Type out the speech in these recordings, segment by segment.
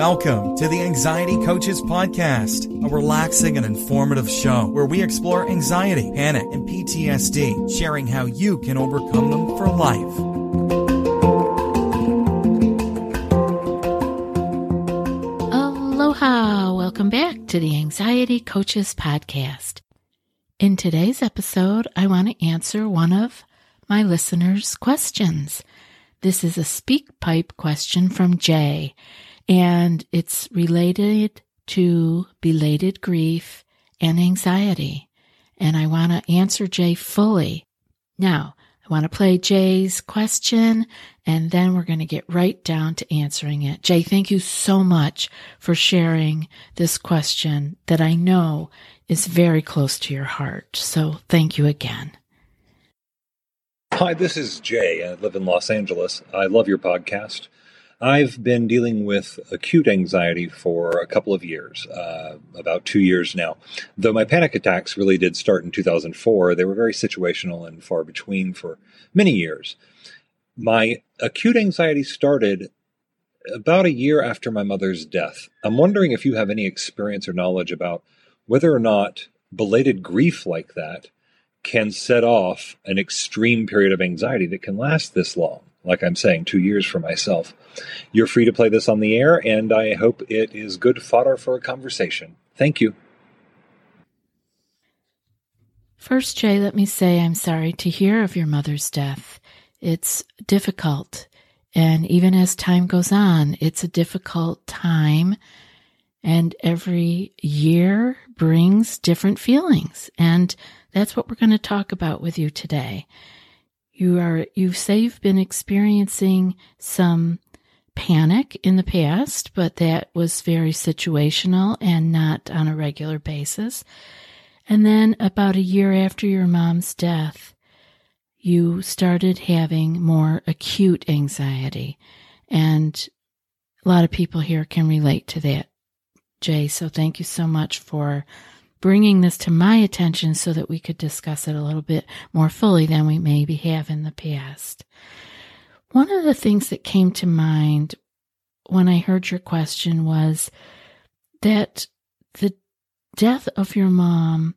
Welcome to the Anxiety Coaches Podcast, a relaxing and informative show where we explore anxiety, panic, and PTSD, sharing how you can overcome them for life. Aloha! Welcome back to the Anxiety Coaches Podcast. In today's episode, I want to answer one of my listeners' questions. This is a SpeakPipe question from Jay and it's related to belated grief and anxiety. And I want to answer Jay fully. Now, I want to play Jay's question and then we're going to get right down to answering it. Jay, thank you so much for sharing this question that I know is very close to your heart. So thank you again. Hi, this is Jay. I live in Los Angeles. I love your podcast. I've been dealing with acute anxiety for a couple of years, uh, about two years now. Though my panic attacks really did start in 2004, they were very situational and far between for many years. My acute anxiety started about a year after my mother's death. I'm wondering if you have any experience or knowledge about whether or not belated grief like that can set off an extreme period of anxiety that can last this long like I'm saying, two years for myself. You're free to play this on the air, and I hope it is good fodder for a conversation. Thank you. First, Jay, let me say I'm sorry to hear of your mother's death. It's difficult. And even as time goes on, it's a difficult time. And every year brings different feelings. And that's what we're going to talk about with you today. You are, you say you've been experiencing some panic in the past, but that was very situational and not on a regular basis. And then about a year after your mom's death, you started having more acute anxiety. And a lot of people here can relate to that, Jay. So thank you so much for bringing this to my attention so that we could discuss it a little bit more fully than we maybe have in the past. One of the things that came to mind when I heard your question was that the death of your mom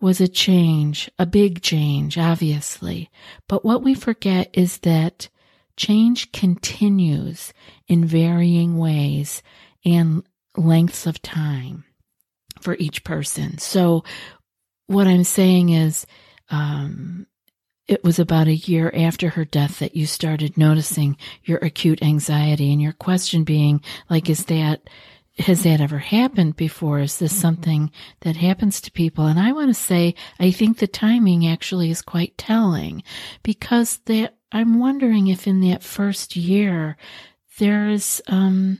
was a change, a big change, obviously. But what we forget is that change continues in varying ways and lengths of time for each person. So what I'm saying is, um, it was about a year after her death that you started noticing your acute anxiety and your question being like, is that, has that ever happened before? Is this something that happens to people? And I want to say, I think the timing actually is quite telling because that I'm wondering if in that first year there's, um,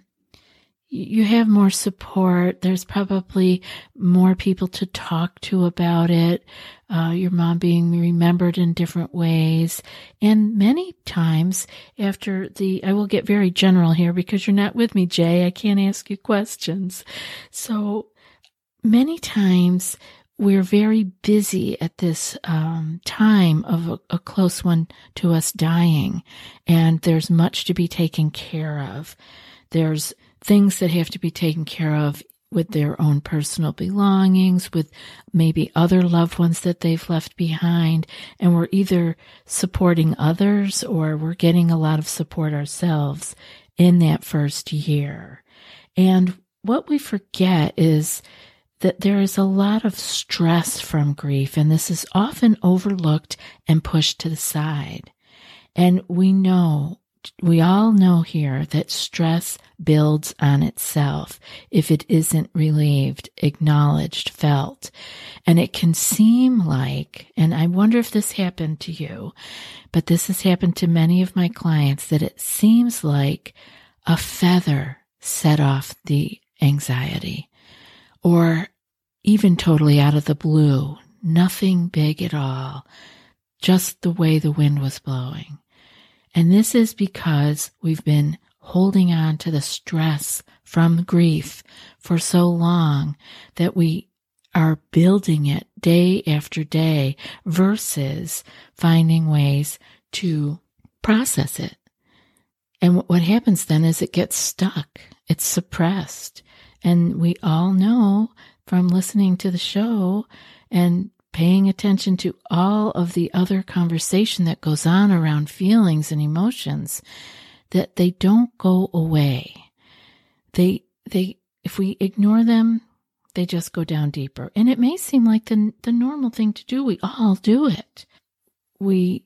you have more support. There's probably more people to talk to about it. Uh, your mom being remembered in different ways. And many times after the, I will get very general here because you're not with me, Jay. I can't ask you questions. So many times we're very busy at this um, time of a, a close one to us dying, and there's much to be taken care of. There's things that have to be taken care of with their own personal belongings, with maybe other loved ones that they've left behind. And we're either supporting others or we're getting a lot of support ourselves in that first year. And what we forget is that there is a lot of stress from grief, and this is often overlooked and pushed to the side. And we know we all know here that stress builds on itself if it isn't relieved, acknowledged, felt. And it can seem like, and I wonder if this happened to you, but this has happened to many of my clients that it seems like a feather set off the anxiety or even totally out of the blue, nothing big at all, just the way the wind was blowing. And this is because we've been holding on to the stress from grief for so long that we are building it day after day versus finding ways to process it. And what happens then is it gets stuck. It's suppressed. And we all know from listening to the show and paying attention to all of the other conversation that goes on around feelings and emotions that they don't go away. They, they, if we ignore them, they just go down deeper. And it may seem like the, the normal thing to do. We all do it. We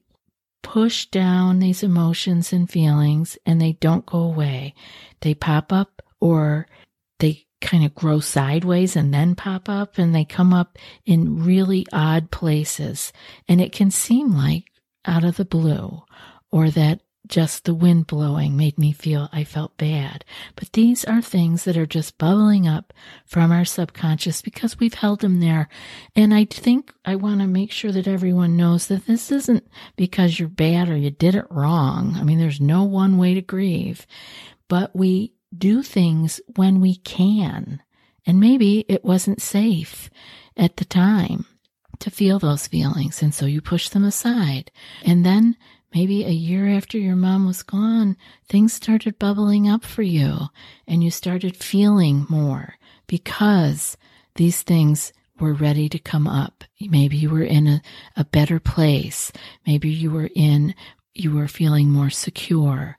push down these emotions and feelings and they don't go away. They pop up or they kind of grow sideways and then pop up and they come up in really odd places. And it can seem like out of the blue or that just the wind blowing made me feel I felt bad. But these are things that are just bubbling up from our subconscious because we've held them there. And I think I want to make sure that everyone knows that this isn't because you're bad or you did it wrong. I mean, there's no one way to grieve, but we do things when we can. And maybe it wasn't safe at the time to feel those feelings. And so you push them aside. And then maybe a year after your mom was gone, things started bubbling up for you and you started feeling more because these things were ready to come up. Maybe you were in a, a better place. Maybe you were in, you were feeling more secure.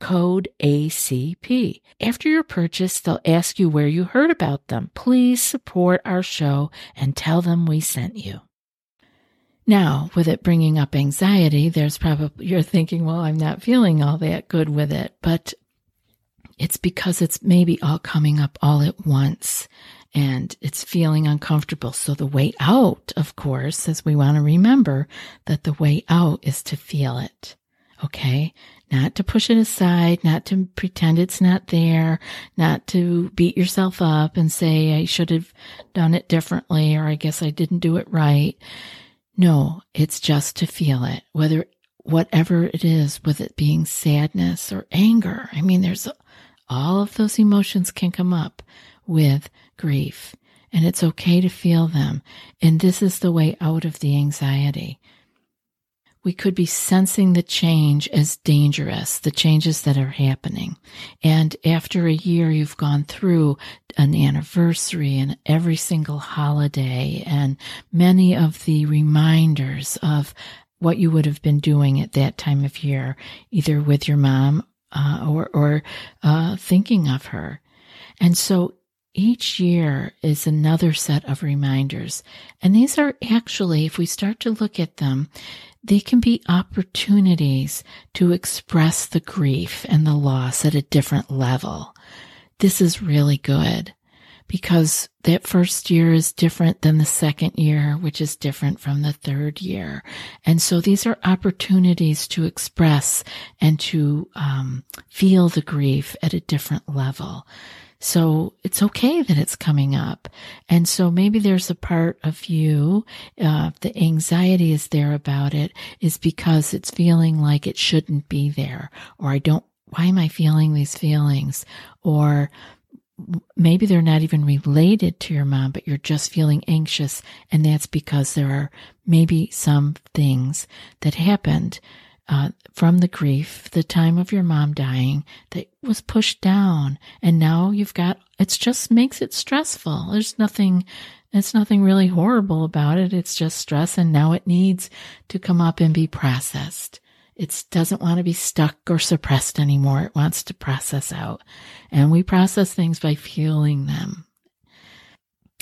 code ACP. After your purchase, they'll ask you where you heard about them. Please support our show and tell them we sent you. Now, with it bringing up anxiety, there's probably, you're thinking, well, I'm not feeling all that good with it, but it's because it's maybe all coming up all at once and it's feeling uncomfortable. So the way out, of course, is we want to remember that the way out is to feel it. Okay not to push it aside, not to pretend it's not there, not to beat yourself up and say, I should have done it differently, or I guess I didn't do it right. No, it's just to feel it, whether whatever it is, with it being sadness or anger. I mean, there's all of those emotions can come up with grief, and it's okay to feel them. And this is the way out of the anxiety we could be sensing the change as dangerous, the changes that are happening. And after a year, you've gone through an anniversary and every single holiday and many of the reminders of what you would have been doing at that time of year, either with your mom uh, or, or uh, thinking of her. And so each year is another set of reminders. And these are actually, if we start to look at them, they can be opportunities to express the grief and the loss at a different level. This is really good because that first year is different than the second year, which is different from the third year. And so these are opportunities to express and to um, feel the grief at a different level. So it's okay that it's coming up. And so maybe there's a part of you, uh, the anxiety is there about it is because it's feeling like it shouldn't be there, or I don't, why am I feeling these feelings? Or maybe they're not even related to your mom, but you're just feeling anxious. And that's because there are maybe some things that happened uh, from the grief, the time of your mom dying, that was pushed down. And now you've got, it just makes it stressful. There's nothing, it's nothing really horrible about it. It's just stress. And now it needs to come up and be processed. It doesn't want to be stuck or suppressed anymore. It wants to process out. And we process things by feeling them.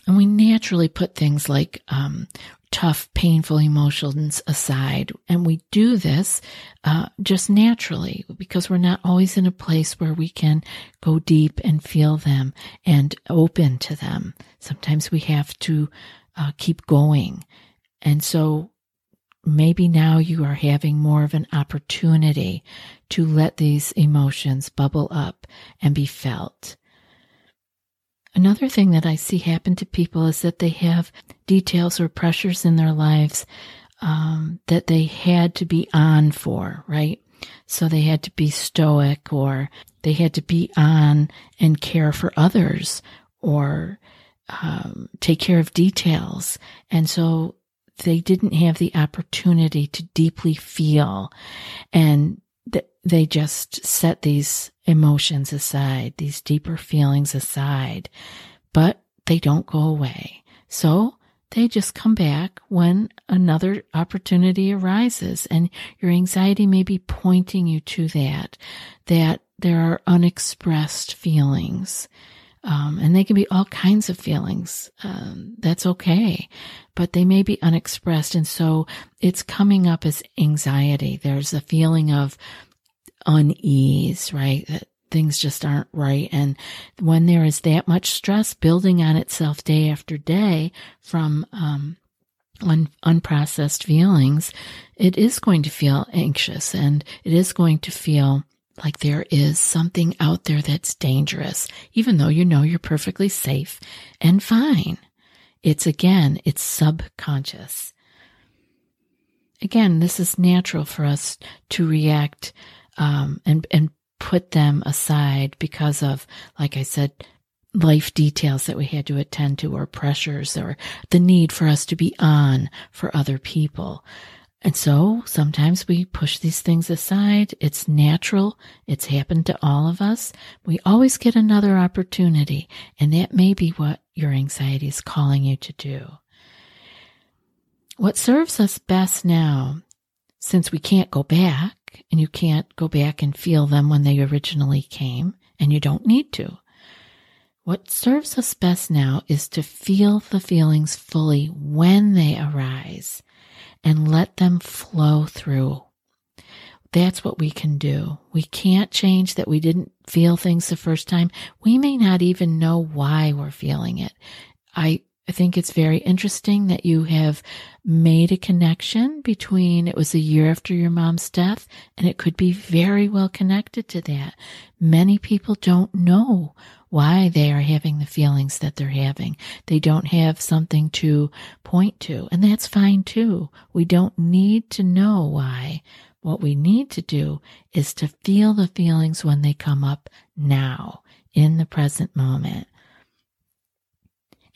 And we naturally put things like um, tough, painful emotions aside. And we do this uh, just naturally because we're not always in a place where we can go deep and feel them and open to them. Sometimes we have to uh, keep going. And so maybe now you are having more of an opportunity to let these emotions bubble up and be felt. Another thing that I see happen to people is that they have details or pressures in their lives um, that they had to be on for, right? So they had to be stoic or they had to be on and care for others or um, take care of details. And so they didn't have the opportunity to deeply feel and th- they just set these emotions aside, these deeper feelings aside, but they don't go away. So they just come back when another opportunity arises and your anxiety may be pointing you to that, that there are unexpressed feelings um, and they can be all kinds of feelings. Um, that's okay, but they may be unexpressed. And so it's coming up as anxiety. There's a feeling of unease, right? That things just aren't right. And when there is that much stress building on itself day after day from, um, un- unprocessed feelings, it is going to feel anxious and it is going to feel like there is something out there that's dangerous, even though you know you're perfectly safe and fine. It's again, it's subconscious. Again, this is natural for us to react um, and and put them aside because of, like I said, life details that we had to attend to or pressures or the need for us to be on for other people. And so sometimes we push these things aside. It's natural. It's happened to all of us. We always get another opportunity, and that may be what your anxiety is calling you to do. What serves us best now, since we can't go back, and you can't go back and feel them when they originally came, and you don't need to. What serves us best now is to feel the feelings fully when they arise and let them flow through. That's what we can do. We can't change that we didn't feel things the first time. We may not even know why we're feeling it. I I think it's very interesting that you have made a connection between it was a year after your mom's death and it could be very well connected to that. Many people don't know why they are having the feelings that they're having. They don't have something to point to, and that's fine too. We don't need to know why. What we need to do is to feel the feelings when they come up now in the present moment.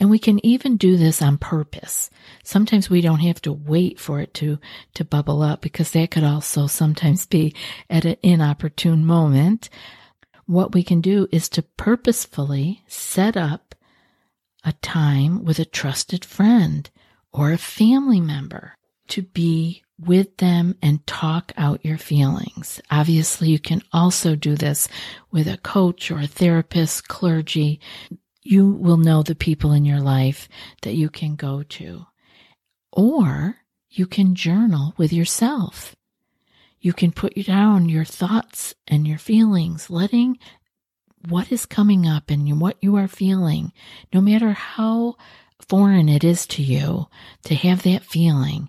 And we can even do this on purpose. Sometimes we don't have to wait for it to, to bubble up because that could also sometimes be at an inopportune moment. What we can do is to purposefully set up a time with a trusted friend or a family member to be with them and talk out your feelings. Obviously, you can also do this with a coach or a therapist, clergy you will know the people in your life that you can go to. Or you can journal with yourself. You can put down your thoughts and your feelings, letting what is coming up and what you are feeling, no matter how foreign it is to you to have that feeling,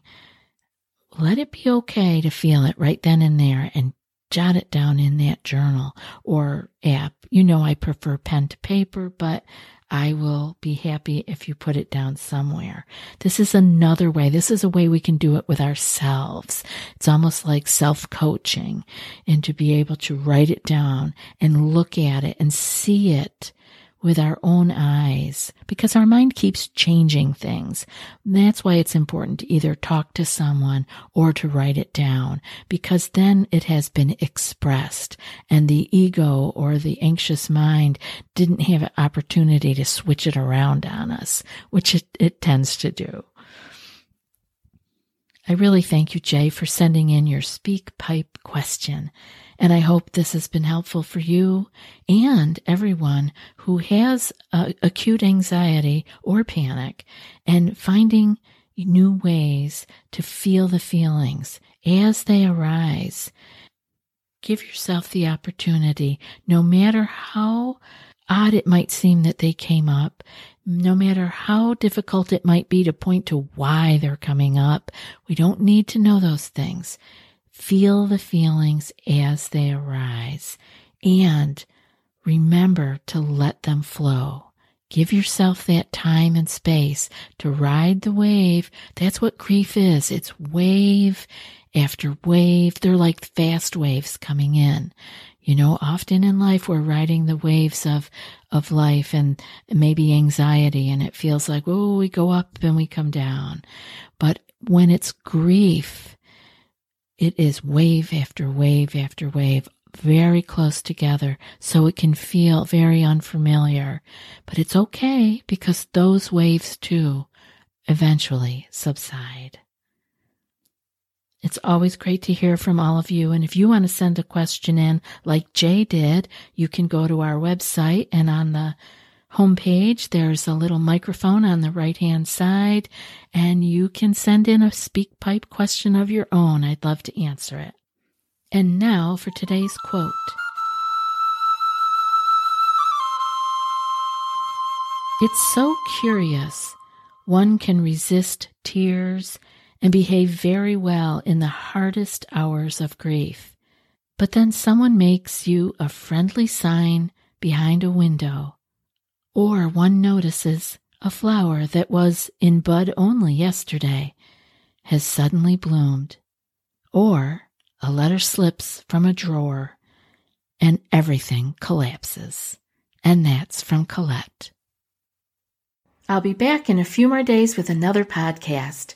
let it be okay to feel it right then and there and jot it down in that journal or app. You know, I prefer pen to paper, but I will be happy if you put it down somewhere. This is another way. This is a way we can do it with ourselves. It's almost like self coaching and to be able to write it down and look at it and see it with our own eyes because our mind keeps changing things. That's why it's important to either talk to someone or to write it down because then it has been expressed and the ego or the anxious mind didn't have an opportunity to switch it around on us, which it, it tends to do. I really thank you, Jay, for sending in your SpeakPipe question. And I hope this has been helpful for you and everyone who has uh, acute anxiety or panic and finding new ways to feel the feelings as they arise. Give yourself the opportunity, no matter how odd it might seem that they came up, no matter how difficult it might be to point to why they're coming up, we don't need to know those things. Feel the feelings as they arise and remember to let them flow. Give yourself that time and space to ride the wave. That's what grief is. It's wave after wave. They're like fast waves coming in. You know, often in life we're riding the waves of, of life and maybe anxiety and it feels like, oh, we go up and we come down. But when it's grief, it is wave after wave after wave, very close together, so it can feel very unfamiliar. But it's okay because those waves too eventually subside. It's always great to hear from all of you. And if you want to send a question in like Jay did, you can go to our website and on the homepage, there's a little microphone on the right hand side and you can send in a SpeakPipe question of your own. I'd love to answer it. And now for today's quote. It's so curious. One can resist tears and behave very well in the hardest hours of grief. But then someone makes you a friendly sign behind a window, or one notices a flower that was in bud only yesterday has suddenly bloomed, or a letter slips from a drawer and everything collapses. And that's from Colette. I'll be back in a few more days with another podcast.